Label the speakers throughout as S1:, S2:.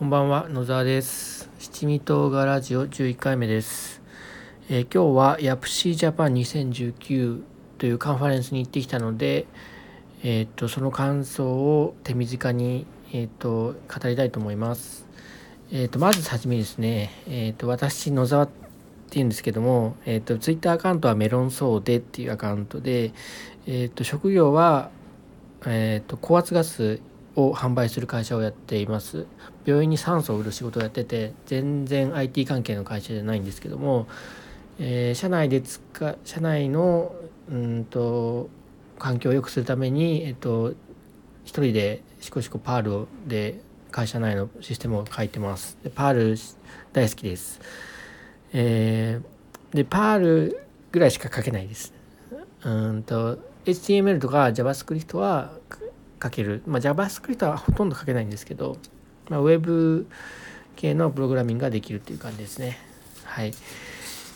S1: こんばんは野沢です。七味唐辛ラジオ11回目です、えー、今日はヤプシージャパン2019というカンファレンスに行ってきたのでえっ、とその感想を手短にえっ、と語りたいと思います。えっ、とまずはじめですね。えっ、と私野沢っていうんですけども、えっと、ツイッターアカウントはメロンソーデっていうアカウントで、えっと、職業は、えっと、高圧ガスを販売する会社をやっています。病院に酸素を売る仕事をやってて全然 IT 関係の会社じゃないんですけども、えー、社内で使社内のうんと環境を良くするために、えっと、一人でシコシコパールで会社内のシステムを書いてます。でパール大好きです。えー、でパールぐらいしか書けないです。うんと HTML とか JavaScript は書ける、まあ、JavaScript はほとんど書けないんですけど、まあ、Web 系のプログラミングができるっていう感じですね。はい。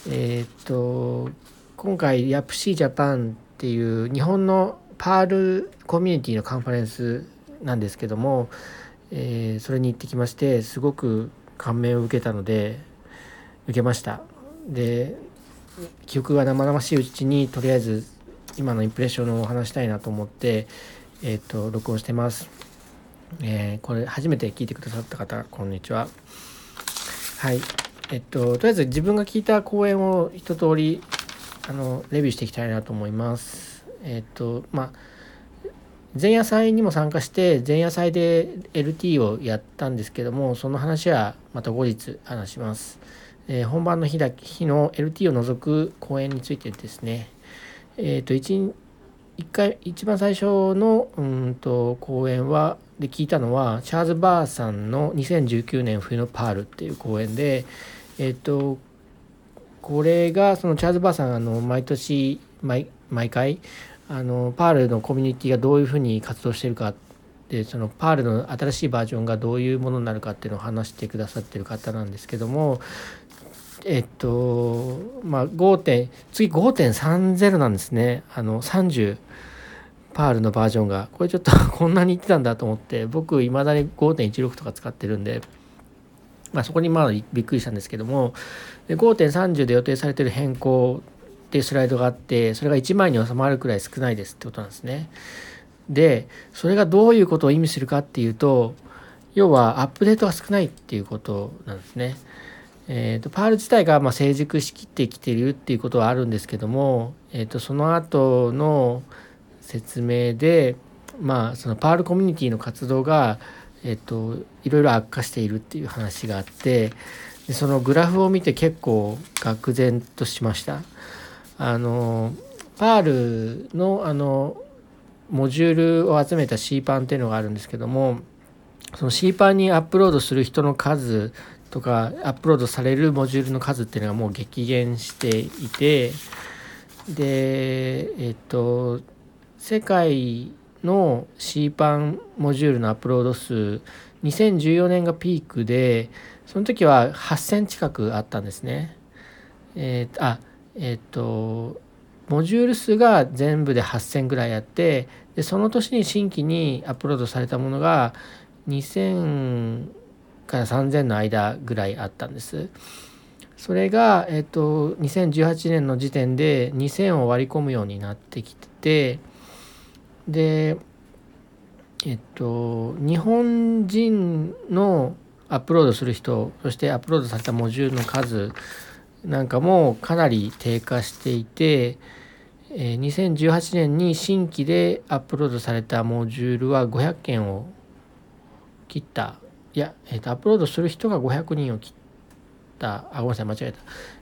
S1: えー、っと今回 YAPC Japan っていう日本のパールコミュニティのカンファレンスなんですけども、えー、それに行ってきましてすごく感銘を受けたので受けました。で記憶が生々しいうちにとりあえず今のインプレッションを話したいなと思ってえっ、ー、と録音してます、えー、これ初めて聞いてくださった方こんにちは。はい。えっととりあえず自分が聞いた講演を一通りあのレビューしていきたいなと思います。えっとまあ前夜祭にも参加して前夜祭で LT をやったんですけどもその話はまた後日話します。えー、本番の日だ日の LT を除く公演についてですね、えっ、ー、と一一回一番最初のうんと公演はで聞いたのはチャーズ・バーさんの2019年冬のパールっていう公演でえっ、とこれがそのチャーズ・バーさんあの毎年毎毎回あのパールのコミュニティがどういうふうに活動してるかでそのパールの新しいバージョンがどういうものになるかっていうのを話してくださってる方なんですけどもえっとまあ5点次5.30なんですねあの30パールのバージョンがこれちょっと こんなに言ってたんだと思って僕いまだに5.16とか使ってるんで、まあ、そこにまあびっくりしたんですけども5.30で予定されてる変更っていうスライドがあってそれが1枚に収まるくらい少ないですってことなんですね。でそれがどういうことを意味するかっていうと要はアップデートが少ないっていうことなんですね。えーと、パール自体がま成熟しきってきているっていうことはあるんですけども、えーと、その後の説明で、まあ、そのパールコミュニティの活動が、えーと、いろいろ悪化しているっていう話があってでそのグラフを見て結構愕然としました。あのパールのあのモジュールを集めた C パンっていうのがあるんですけどもその C パンにアップロードする人の数とかアップロードされるモジュールの数っていうのがもう激減していてでえっと世界の C パンモジュールのアップロード数2014年がピークでその時は8,000近くあったんですね。えー、あえっ、とモジュール数が全部で8,000ぐらいあってでその年に新規にアップロードされたものが2000から3000の間ぐらいあったんです。それが、えっと、2018年の時点で2000を割り込むようになってきてでえっと日本人のアップロードする人そしてアップロードされたモジュールの数なんかもかなり低下していて、え2018年に新規でアップロードされたモジュールは500件を切ったいや、えーと、アップロードする人が500人を切ったあごめんなさい間違えた、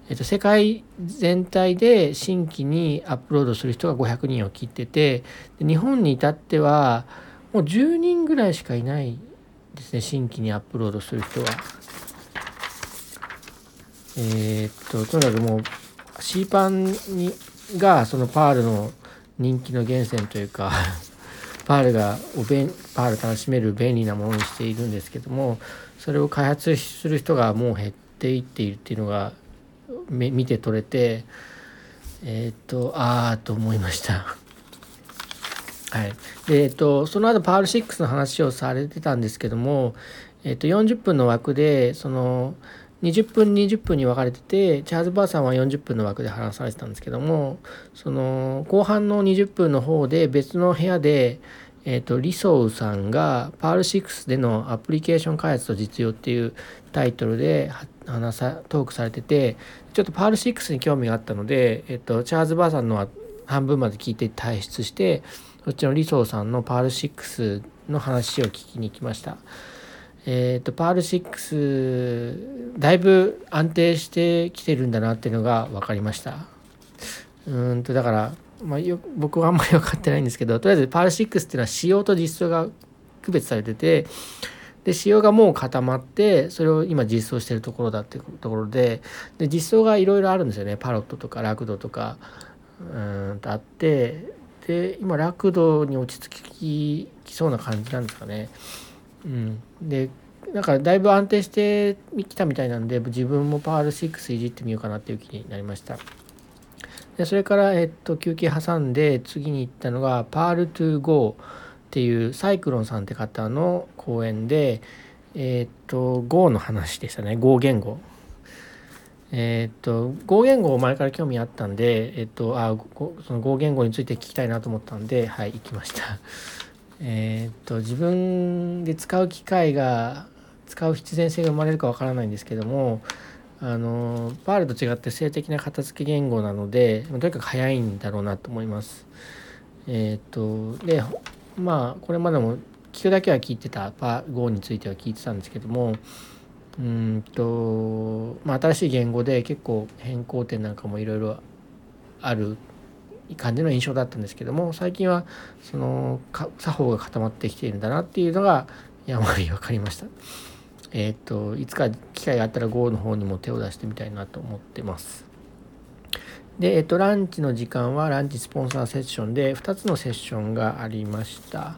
S1: えーと、世界全体で新規にアップロードする人が500人を切ってて日本に至ってはもう10人ぐらいしかいないですね新規にアップロードする人は。えっ、ととにかくもう C パンにがそのパールの人気の源泉というかパールがおべパール楽しめる便利なものにしているんですけどもそれを開発する人がもう減っていっているっていうのが見て取れてえっ、ー、とああと思いました。はい、でえっ、とその後パール6の話をされてたんですけどもえっと、40分の枠でその20分20分に分かれてて charsbar さんは40分の枠で話されてたんですけどもその後半の20分の方で別の部屋で、えーと、 risou さんが Perl 6でのアプリケーション開発と実用っていうタイトルで話さトークされててちょっと Perl 6に興味があったので、えーと、 charsbar さんのは半分まで聞いて退出してそっちのリソウさんのパール6の話を聞きに来ました。えっ、ー、とパール6だいぶ安定してきてるんだなっていうのが分かりましたうんとだから、まあ、よ僕はあんまり分かってないんですけどとりあえずパール6っていうのは仕様と実装が区別されててで仕様がもう固まってそれを今実装してるところだっていうところでで実装がいろいろあるんですよねパロットとかラクドとかうんとあってで今ラクドに落ち着きそうな感じなんですかね。うん、でなんかだいぶ安定してきたみたいなんで自分もパール6いじってみようかなっていう気になりました。でそれから、えっと、休憩挟んで次に行ったのがパール2 Go っていうサイクロンさんって方の講演でえっと Go の話でしたね。Go 言語。えっと Go 言語を前から興味あったんでえっとあその Go 言語について聞きたいなと思ったんではい行きました。えー、っと自分で使う機会が使う必然性が生まれるかわからないんですけどもあのパールと違って性的な片付け言語なのでとにかく早いんだろうなと思います。えー、っとでまあこれまでも聞くだけは聞いてたパー Go については聞いてたんですけどもうんと、まあ、新しい言語で結構変更点なんかもいろいろある感じの印象だったんですけども最近はその作法が固まってきているんだなっていうのがやまり分かりました。えっ、ー、といつか機会があったら GO の方にも手を出してみたいなと思ってます。で、えっ、ー、と、ランチの時間はランチスポンサーセッションで2つのセッションがありました。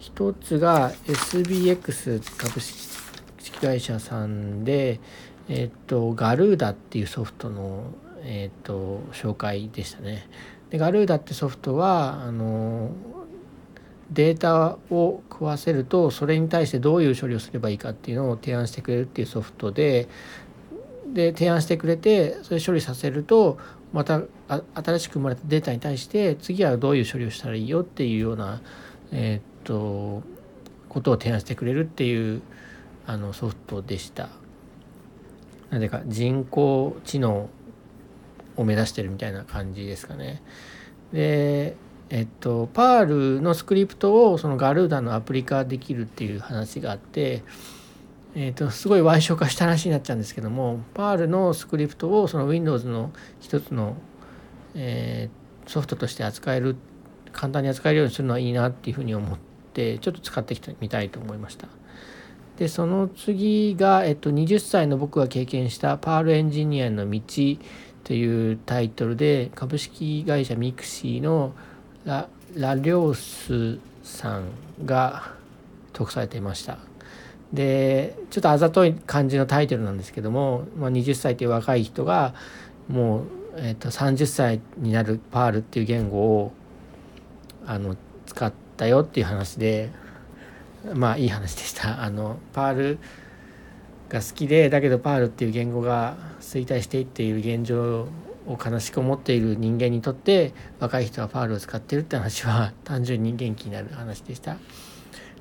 S1: 1つが SBX 株式会社さんで、えっ、ー、と、ガルーダっていうソフトの、えっ、と、紹介でしたね。でガルーダってソフトはあのデータを食わせるとそれに対してどういう処理をすればいいかっていうのを提案してくれるっていうソフトでで提案してくれてそれ処理させるとまた新しく生まれたデータに対して次はどういう処理をしたらいいよっていうような、えー、っとことを提案してくれるっていうあのソフトでした。なぜか人工知能を目指してるみたいな感じですかね。でえっとパールのスクリプトをそのガルーダのアプリ化できるっていう話があって、えっと、すごい歪小化した話になっちゃうんですけどもパールのスクリプトをその Windows の一つの、えー、ソフトとして扱える簡単に扱えるようにするのはいいなっていうふうに思ってちょっと使ってきてみたいと思いました。でその次が、えっと、20歳の僕が経験した Perl エンジニアの道というタイトルで株式会社ミクシィのララリョースさんがトークされていました。でちょっとあざとい感じのタイトルなんですけども、まあ、20歳という若い人がもう、えー、と30歳になるパールっていう言語をあの使ったよっていう話でまあいい話でした。あのパールが好きでだけどパールっていう言語が衰退していっている現状を悲しく思っている人間にとって若い人はパールを使ってるって話は 単純に元気になる話でした。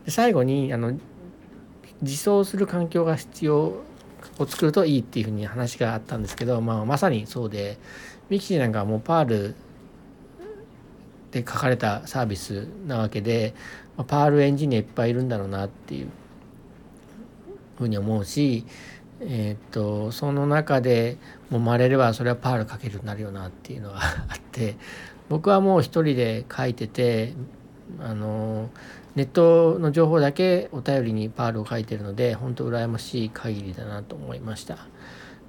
S1: で最後にあの自走する環境が必要を作るといいっていうふうに話があったんですけど、まあ、まさにそうで mixi なんかはもう Perl で書かれたサービスなわけで、まあ、 Perl エンジニアいっぱいいるんだろうなっていうふうに思うし、えー、とその中で揉まれればそれは Perl 書けるようになるよなっていうのが あって僕はもう一人で書いててあのネットの情報だけを頼りに Perl を書いてるので本当羨ましい限りだなと思いました。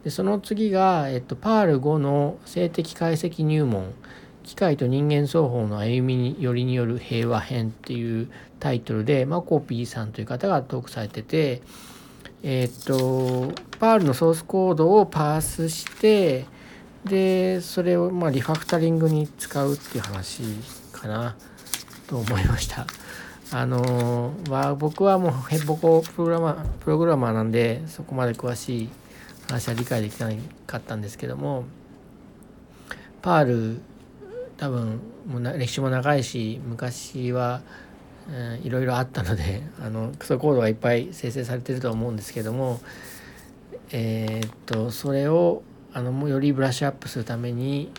S1: でその次が、えっと、パール5の性的解析入門機械と人間双方の歩みによりによる平和編っていうタイトルでマコピーさんという方がトークされててえっ、とパールのソースコードをパースしてでそれをまあリファクタリングに使うっていう話かなと思いました。あのまあ、僕はもうヘッボコプログラマープログラマーなんでそこまで詳しい話は理解できなかったんですけどもパール多分歴史も長いし昔は、いろいろあったので あのクソコードがいっぱい生成されてるとは思うんですけどもえー、っとそれをあのもうよりブラッシュアップするために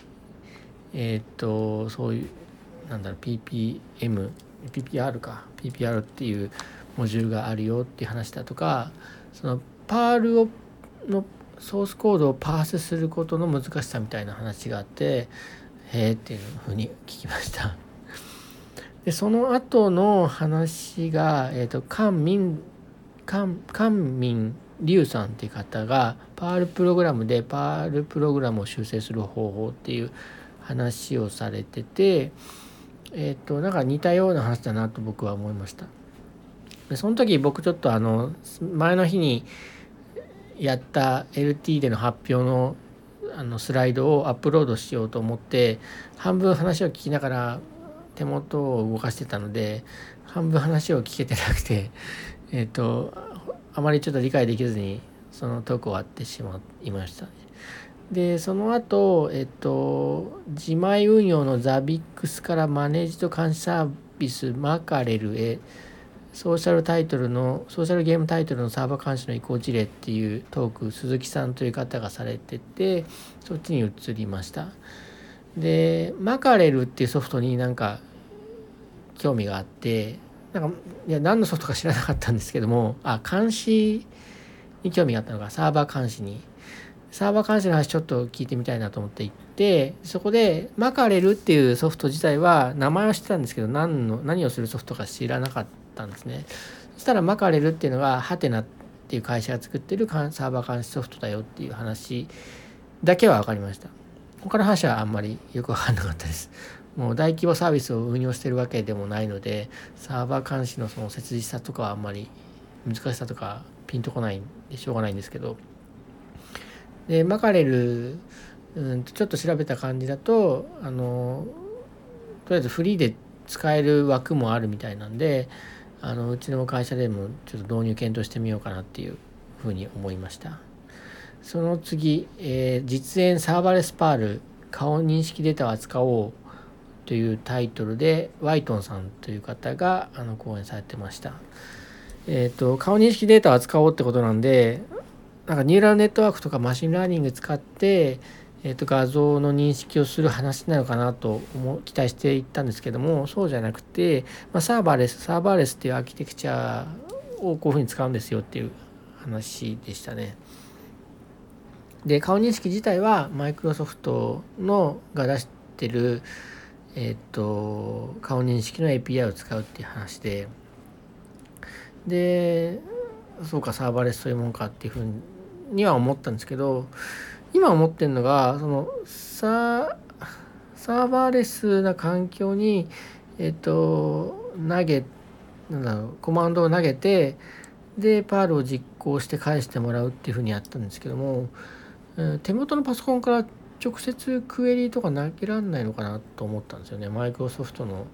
S1: えー、っとそういうなんだろう PPM PPR か PPR っていうモジュールがあるよっていう話だとかそのパールをのソースコードをパースすることの難しさみたいな話があってへえっていうふうに聞きました。でその後の話が、えーと、カンミンカンカンミンリュウさんっていう方がパールプログラムでパールプログラムを修正する方法っていう話をされててえっ、ー、となんか似たような話だなと僕は思いました。でその時僕ちょっとあの前の日にやった LT での発表のあのスライドをアップロードしようと思って半分話を聞きながら手元を動かしてたので半分話を聞けてなくて えっ、ー、とあまりちょっと理解できずにそのトーク終わってしまいました、でその後えっと自前運用のザビックスからマネージド監視サービスマカレルへソーシャルタイトルのソーシャルゲームタイトルのサーバー監視の移行事例っていうトーク鈴木さんという方がされててそっちに移りました。でマカレルっていうソフトになんか興味があってなんかいや何のソフトか知らなかったんですけどもあ監視に興味があったのかサーバー監視に。サーバー監視の話ちょっと聞いてみたいなと思って行ってそこでマカレルっていうソフト自体は名前は知ってたんですけど何の何をするソフトか知らなかったんですね。そしたらマカレルっていうのがハテナっていう会社が作ってるサーバー監視ソフトだよっていう話だけは分かりました。他の話はあんまりよく分かんなかったです。もう大規模サービスを運用してるわけでもないのでサーバー監視のその切実さとかはあんまり難しさとかピンとこないんでしょうがないんですけど。でマカレルうんちょっと調べた感じだとあのとりあえずフリーで使える枠もあるみたいなんであのうちの会社でもちょっと導入検討してみようかなっていうふうに思いました。その次、えー、実演サーバーレス Perl 顔認識データを扱おうというタイトルでワイトンさんという方があの講演されてました。えっ、ー、と顔認識データを扱おうってことなんでなんかニューラルネットワークとか machine learning 使って、えー、と画像の認識をする話なのかなと思期待していったんですけどもそうじゃなくて、まあ、サーバーレスサーバーレスっていうアーキテクチャをこういうふうに使うんですよっていう話でしたね。で顔認識自体はマイクロソフトのが出してるえっ、と顔認識の API を使うっていう話で。でそうかサーバーレスそういうもんかっていうふうには思ったんですけど今思ってるのがそのササーバーレスな環境にえっ、と投げなんだろうコマンドを投げてでパールを実行して返してもらうっていうふうにやったんですけども手元のパソコンから直接クエリとか投げらんないのかなと思ったんですよね。マイクロソフトの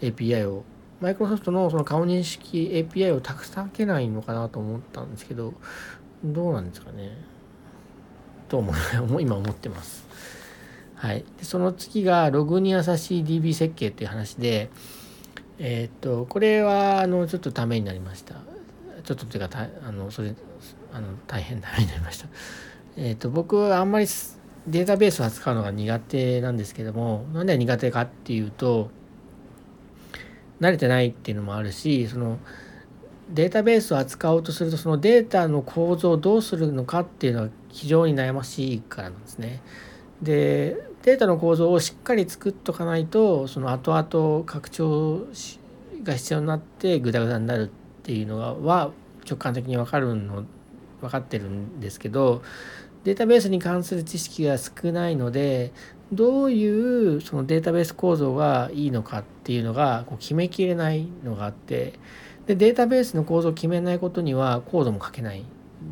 S1: API を。マイクロソフトのその顔認識 API をたくさんけないのかなと思ったんですけどどうなんですかね。と思う 今思ってます。はい。でその次がログに優しい DB 設計っていう話でえっ、とこれはあのちょっとためになりました。ちょっとっていうかあのそれあの大変ためになりました。えっ、と僕あんまりデータベースを扱うのが苦手なんですけどもなんで苦手かっていうと慣れてないっていうのもあるしそのデータベースを扱おうとするとそのデータの構造をどうするのかっていうのは非常に悩ましいからなんですね。でデータの構造をしっかり作っとかないとその後々拡張が必要になってグダグダになるっていうのは直感的に分かるの分かってるんですけどデータベースに関する知識が少ないのでどういうそのデータベース構造がいいのかっていうのがこう決めきれないのがあってでデータベースの構造を決めないことにはコードも書けない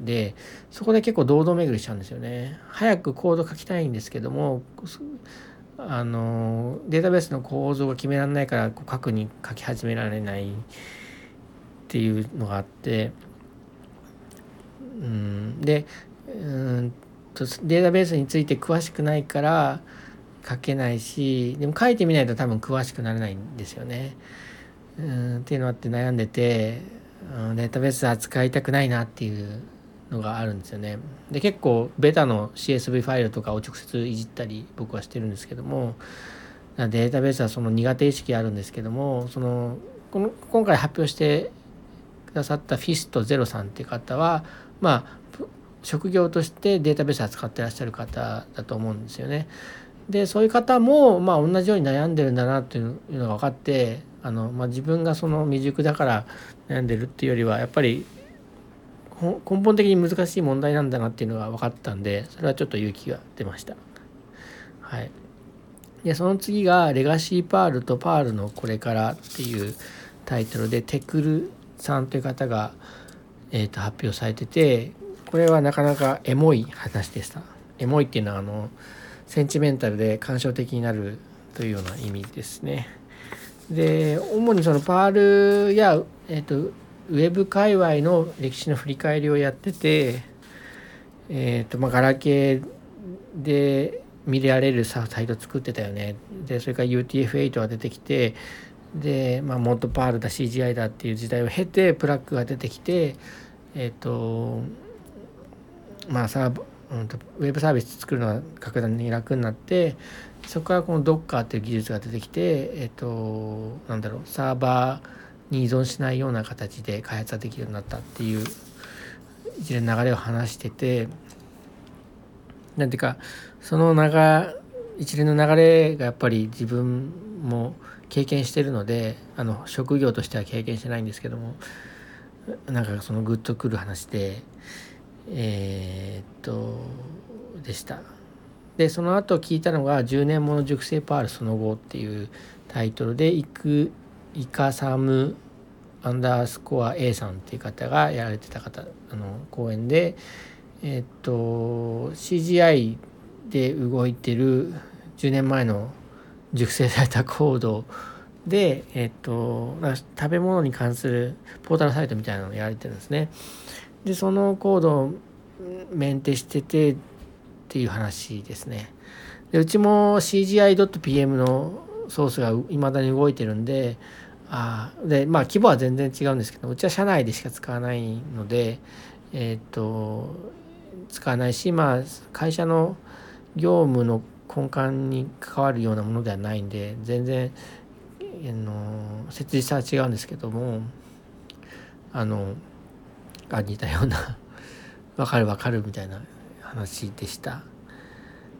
S1: でそこで結構堂々巡りしちゃうんですよね。早くコード書きたいんですけどもあのデータベースの構造が決められないからこう書くに書き始められないっていうのがあってうん。でうんとデータベースについて詳しくないから書けないしでも書いてみないと多分詳しくなれないんですよね。うんっていうのあって悩んでて、うん、データベース扱いたくないなっていうのがあるんですよね。で結構ベタの CSV ファイルとかを直接いじったり僕はしてるんですけどもデータベースはその苦手意識あるんですけどもそのこの今回発表してくださったフィストゼロさんっていう方はまあ職業としてデータベース扱ってらっしゃる方だと思うんですよね。でそういう方もまあ同じように悩んでるんだなっていうのが分かってあの、まあ、自分がその未熟だから悩んでるっていうよりはやっぱり根本的に難しい問題なんだなっていうのが分かったんでそれはちょっと勇気が出ました。はい、でその次が「レガシーパールとパールのこれから」っていうタイトルでテクルさんという方が、えー、と発表されててこれはなかなかエモい話でした。エモいっていうのはあのセンチメンタルで感傷的になるというような意味ですね。で主にそのパールや、えーとウェブ界隈の歴史の振り返りをやってて、えーとまあ、ガラケーで見られるサイト作ってたよねでそれから UTF-8 が出てきてで、まあ、モッドパールだ CGI だっていう時代を経てプラッグが出てきてえっ、ー、とまあサーうんと、ウェブサービス作るのが格段に楽になってそこからこの Docker っていう技術が出てきてえっ、となんだろうサーバーに依存しないような形で開発ができるようになったっていう一連の流れを話しててなんていうかその流一連の流れがやっぱり自分も経験してるのであの職業としては経験してないんですけどもなんかそのグッとくる話でえー、っとでした。でその後聞いたのが「10年もの熟成パールその後」っていうタイトルで「イクイカサムアンダースコア A さんっていう方がやられてた方あの講演でえっと CGI で動いてる10年前の熟成されたコードで、えっと、食べ物に関するポータルサイトみたいなのをやられてるんですね。でそのコードをメンテしててっていう話ですね。でうちも CGI.pm のソースがいまだに動いてるんであでまあ規模は全然違うんですけどうちは社内でしか使わないのでえっ、と使わないしまあ会社の業務の根幹に関わるようなものではないんで全然あの設立は違うんですけどもあのあ似たような 分かる分かるみたいな話でした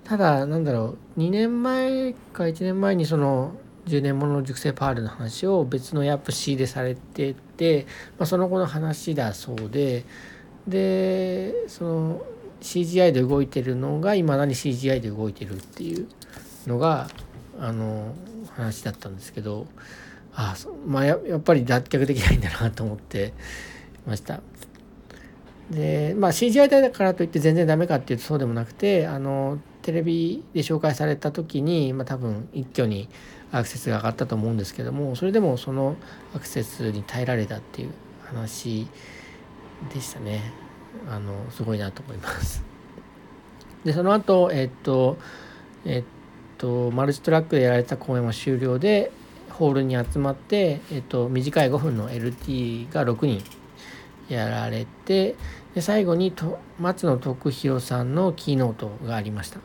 S1: ただなんだろう2年前か1年前にその10年もの熟成パールの話を別のヤプシーでされてて、まあ、その後の話だそうででその CGI で動いてるのがいまだに CGI で動いてるっていうのがあの話だったんですけどあまあややっぱり脱却できないんだなと思ってました。でまあ CGI だからといって全然ダメかっていうとそうでもなくてあのテレビで紹介された時に、まあ、多分一挙にアクセスが上がったと思うんですけどもそれでもそのアクセスに耐えられたっていう話でしたね。あのすごいなと思います。でその後えっとえっとマルチトラックでやられた公演は終了でホールに集まって、えっと、短い5分の LT が6人やられてで最後にと松野徳弘さんのキーノートがありました。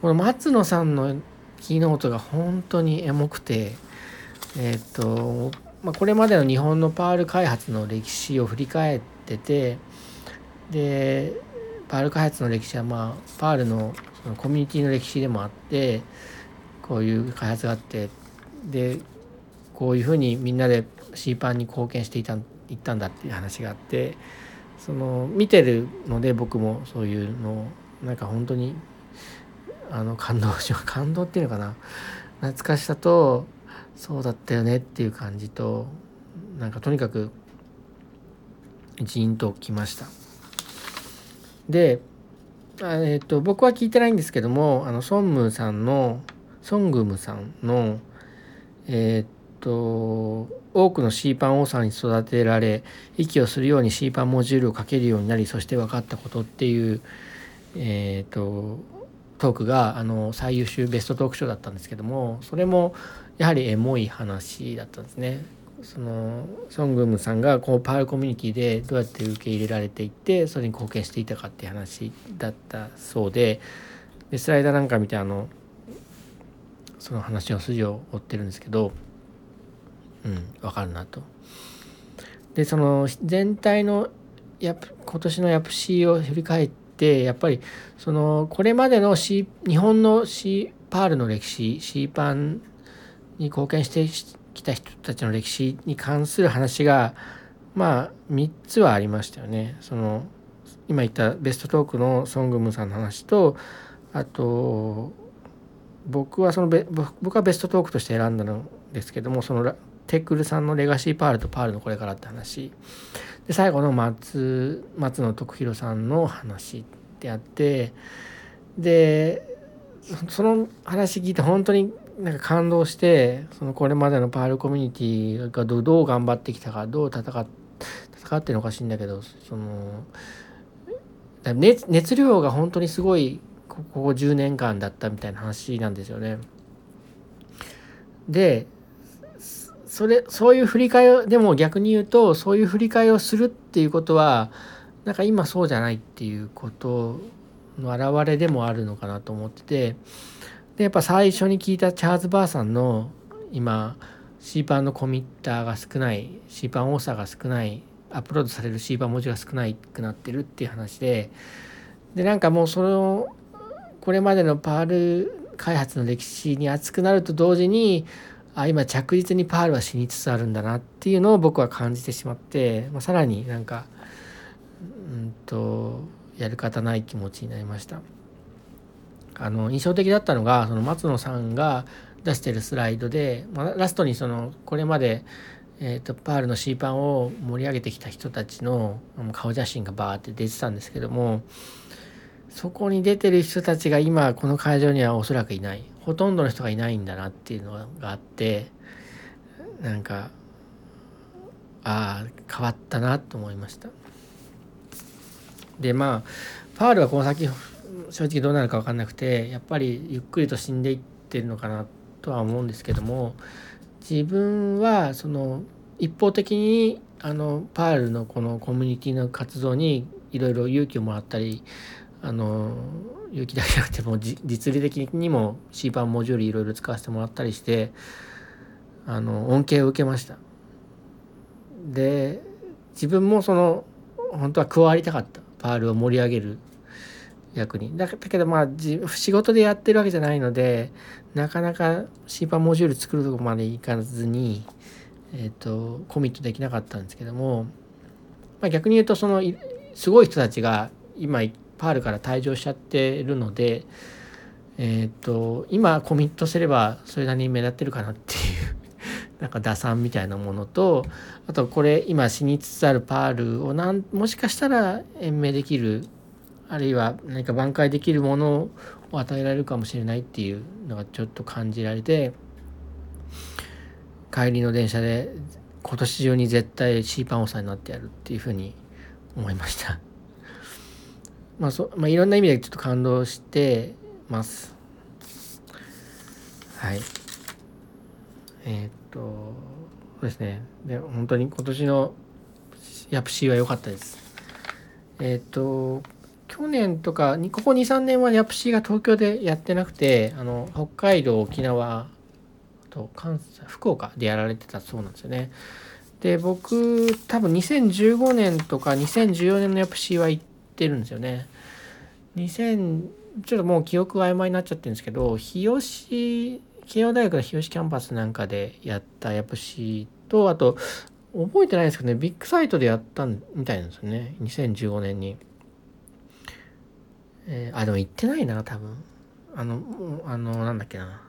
S1: この松野さんのキーノートが本当にエモくてえっ、と、まあ、これまでの日本のパール開発の歴史を振り返っててでパール開発の歴史はまあパールのそのコミュニティの歴史でもあってこういう開発があってでこういうふうにみんなで C パンに貢献していたいったんだっていう話があってその見てるので僕もそういうのをなんか本当にあの感動し 感動っていうのかな懐かしさとそうだったよねっていう感じとなんかとにかくジーンときました。でえ、ー、と僕は聞いてないんですけどもあのソンムさんのソングムさんのえー、っと多くの C パン王さんに育てられ息をするように C パンモジュールをかけるようになりそして分かったことっていうえー、っとトークがあの最優秀ベストトーク賞だったんですけどもそれもやはりエモい話だったんですね。そのソングムさんがこうパールコミュニティでどうやって受け入れられていってそれに貢献していたかっていう話だったそうででスライダーなんか見てあのその話の筋を追ってるんですけどうん分かるなと。でその全体のや今年のヤプシーを振り返ってやっぱりそのこれまでの、C、日本の C パールの歴史 C パンに貢献してきた人たちの歴史に関する話がまあ3つはありましたよね。その今言ったベストトークのソングムさんの話とあと僕はその僕はベストトークとして選んだのですけどもそのテックルさんのレガシーパールとパールのこれからって話で最後の松松野徳弘さんの話であってでその話聞いて本当になんか感動してそのこれまでのパールコミュニティがどう頑張ってきたかどう戦っ戦ってるのかしいんだけどその熱熱量が本当にすごいここ10年間だったみたいな話なんですよね。でそれそういう振り返りでも逆に言うとそういう振り返りをするっていうことはなんか今そうじゃないっていうことの表れでもあるのかなと思っててでやっぱ最初に聞いたチャーズ・バーさんの今 C パンのコミッターが少ない C パン多さが少ないアップロードされる C パン文字が少ないくなってるっていう話ででなんかもうそのこれまでのパール開発の歴史に熱くなると同時にあ今着実にパールは死につつあるんだなっていうのを僕は感じてしまって、まあ、さらになんかうんとやる方ない気持ちになりました。あの印象的だったのがその松野さんが出してるスライドで、まあ、ラストにそのこれまで、えーと、パールの C パンを盛り上げてきた人たちの顔写真がバーって出てたんですけどもそこに出てる人たちが今この会場にはおそらくいないほとんどの人がいないんだなっていうのがあってなんかああ変わったなと思いました。でまあパールはこの先正直どうなるか分かんなくてやっぱりゆっくりと死んでいってるのかなとは思うんですけども自分はその一方的にあのパールのこのコミュニティの活動にいろいろ勇気をもらったりあの勇気だけじゃなくても実利的にも C パンモジュールいろいろ使わせてもらったりしてあの恩恵を受けました。で自分もその本当は加わりたかった。パールを盛り上げる役に。だけどまあ仕事でやってるわけじゃないのでなかなか C パンモジュール作るとこまでいかずに、えーと、コミットできなかったんですけども、まあ、逆に言うとそのすごい人たちが今パールから退場しちゃってるので、えっ、と今コミットすればそれなりに目立ってるかなっていうなんか打算みたいなものとあとこれ今死につつあるパールをなんもしかしたら延命できるあるいは何か挽回できるものを与えられるかもしれないっていうのがちょっと感じられて帰りの電車で今年中に絶対 C パン押さえになってやるっていうふうに思いました。まあそまあ、いろんな意味でちょっと感動してます。はい。えー、っと、そうですね。で、本当に今年のヤプシーは良かったです。えー、っと、去年とか、ここ2、3年はヤプシーが東京でやってなくて、あの、北海道、沖縄と関西、福岡でやられてたそうなんですよね。で、僕、多分2015年とか2014年のヤプシーは行っててるんですよね。2000ちょっともう記憶曖昧になっちゃってるんですけど日吉慶応大学の日吉キャンパスなんかでやったヤプシとあと覚えてないですけどねビッグサイトでやったみたいなんですよね2015年に。えー、あでも行ってないな多分あのあのなんだっけな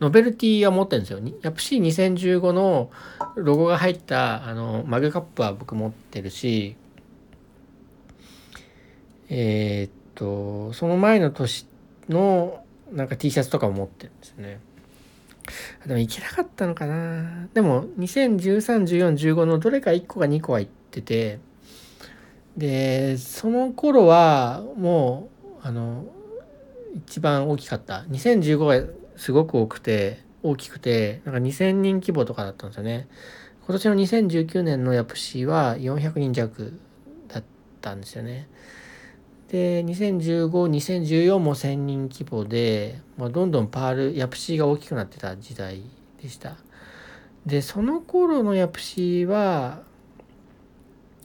S1: ノベルティは持ってるんですよ。ヤプシー2015のロゴが入ったあのマグカップは僕持ってるし、えー、とその前の年のなんか T シャツとかを持ってるんですね。でも行けなかったのかな。でも2013、14、15のどれか1個か2個は行っててでその頃はもうあの一番大きかった。2015がすごく多くて大きくてなんか2000人規模とかだったんですよね。今年の2019年のヤプシーは400人弱だったんですよね。で2015、2014も1000人規模で、まあ、どんどんパールヤプシーが大きくなってた時代でしたでその頃のヤプシーは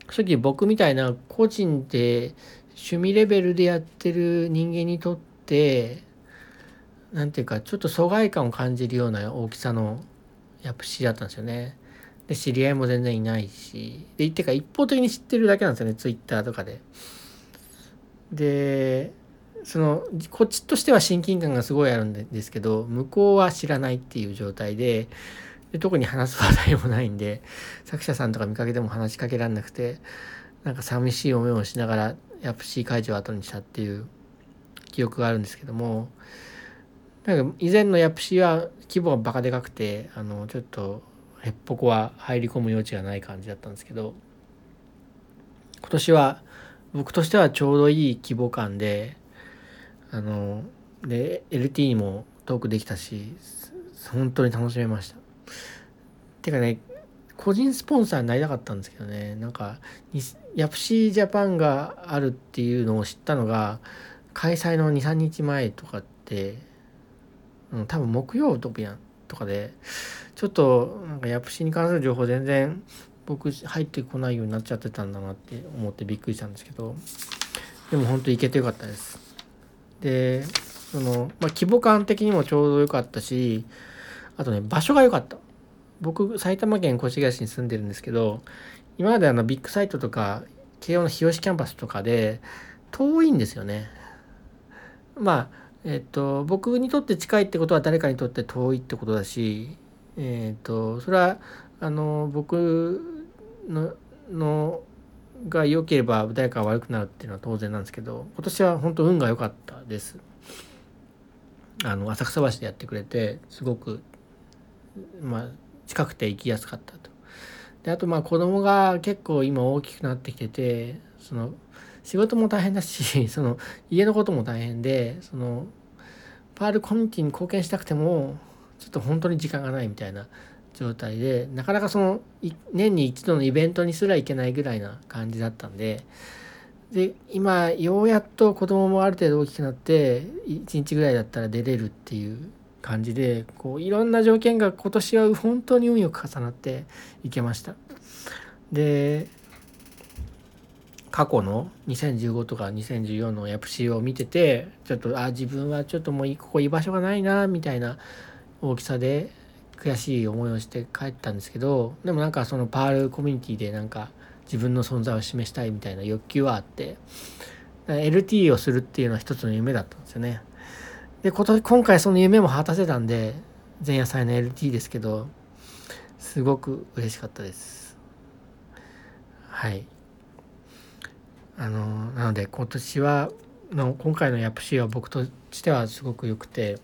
S1: 正直僕みたいな個人で趣味レベルでやってる人間にとって何ていうかちょっと疎外感を感じるような大きさのヤプシーだったんですよね。で知り合いも全然いないしでってか一方的に知ってるだけなんですよねツイッターとかで。でそのこっちとしては親近感がすごいあるんですけど向こうは知らないっていう状態でで特に話す話題もないんで作者さんとか見かけても話しかけられなくてなんか寂しい思いをしながらヤプシー会場を後にしたっていう記憶があるんですけどもなんか以前のヤプシーは規模がバカでかくてあのちょっとへっぽこは入り込む余地がない感じだったんですけど今年は僕としてはちょうどいい規模感であので LT にもトークできたし本当に楽しめました。てかね個人スポンサーになりたかったんですけどねなんかヤプシージャパンがあるっていうのを知ったのが開催の23日前とかって、うん、多分木曜とやとかでちょっとなんかヤプシーに関する情報全然僕入ってこないようになっちゃってたんだなって思ってびっくりしたんですけどでも本当行けてよかったです。でその、まあ、規模感的にもちょうど良かったしあとね場所が良かった。僕埼玉県越谷市に住んでるんですけど今まであのビッグサイトとか慶応の日吉キャンパスとかで遠いんですよね。まあえっと僕にとって近いってことは誰かにとって遠いってことだしえっとそれはあの僕ののが良ければ誰かが悪くなるっていうのは当然なんですけど今年は本当運が良かったです。あの浅草橋でやってくれてすごくまあ近くて行きやすかったと。であとまあ子供が結構今大きくなってきててその仕事も大変だし その家のことも大変でそのパールコミュニティに貢献したくてもちょっと本当に時間がないみたいな状態でなかなかその年に一度のイベントにすら行けないぐらいな感じだったんでで今ようやっと子供もある程度大きくなって1日ぐらいだったら出れるっていう感じでこういろんな条件が今年は本当に運よく重なっていけました。で過去の2015とか2014のヤプシーを見ててちょっとあ自分はちょっともうここ居場所がないなみたいな大きさで悔しい思いをして帰ったんですけどでもなんかそのパールコミュニティでなんか自分の存在を示したいみたいな欲求はあって LT をするっていうのは一つの夢だったんですよね。で今今回その夢も果たせたんで前夜祭の LT ですけどすごく嬉しかったです。はい。あのなので今年はの今回のヤプシーは僕としてはすごく良くて、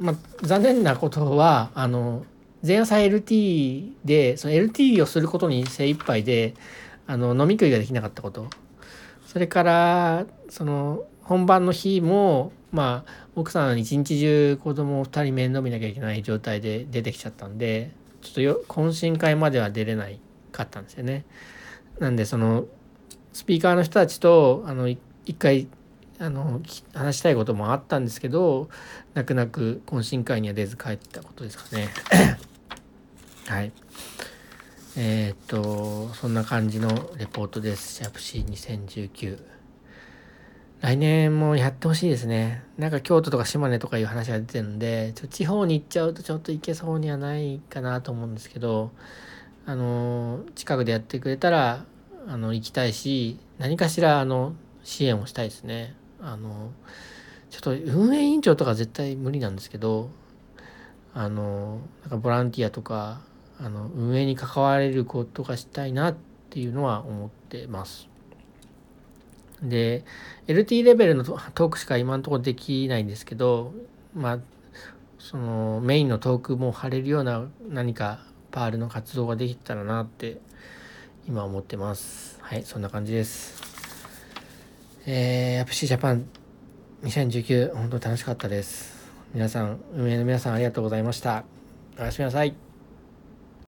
S1: まあ、残念なことはあの前夜 LT でその LT をすることに精一杯であの飲み食いができなかったことそれからその本番の日もまあ奥さん一日中子供を2人面倒見なきゃいけない状態で出てきちゃったんでちょっとよ懇親会までは出れないかったんですよね。なんでそのスピーカーの人たちとあの一回あの話したいこともあったんですけど泣く泣く懇親会には出ず帰ったことですかね。はい。えー、っと、そんな感じのレポートです。シャープ C2019。来年もやってほしいですね。なんか京都とか島根とかいう話が出てるんで、ちょ地方に行っちゃうとちょっと行けそうにはないかなと思うんですけど、あの、近くでやってくれたら、あの、行きたいし、何かしら、あの、支援をしたいですね。あの、ちょっと運営委員長とか絶対無理なんですけど、あの、なんかボランティアとか、あの運営に関われることがしたいなっていうのは思ってます。で LT レベルのトークしか今のところできないんですけどまあそのメインのトークも貼れるような何かパールの活動ができたらなって今思ってます。はいそんな感じです。えー、アプシージャパン2019本当楽しかったです。皆さん運営の皆さんありがとうございました。おやすみなさい。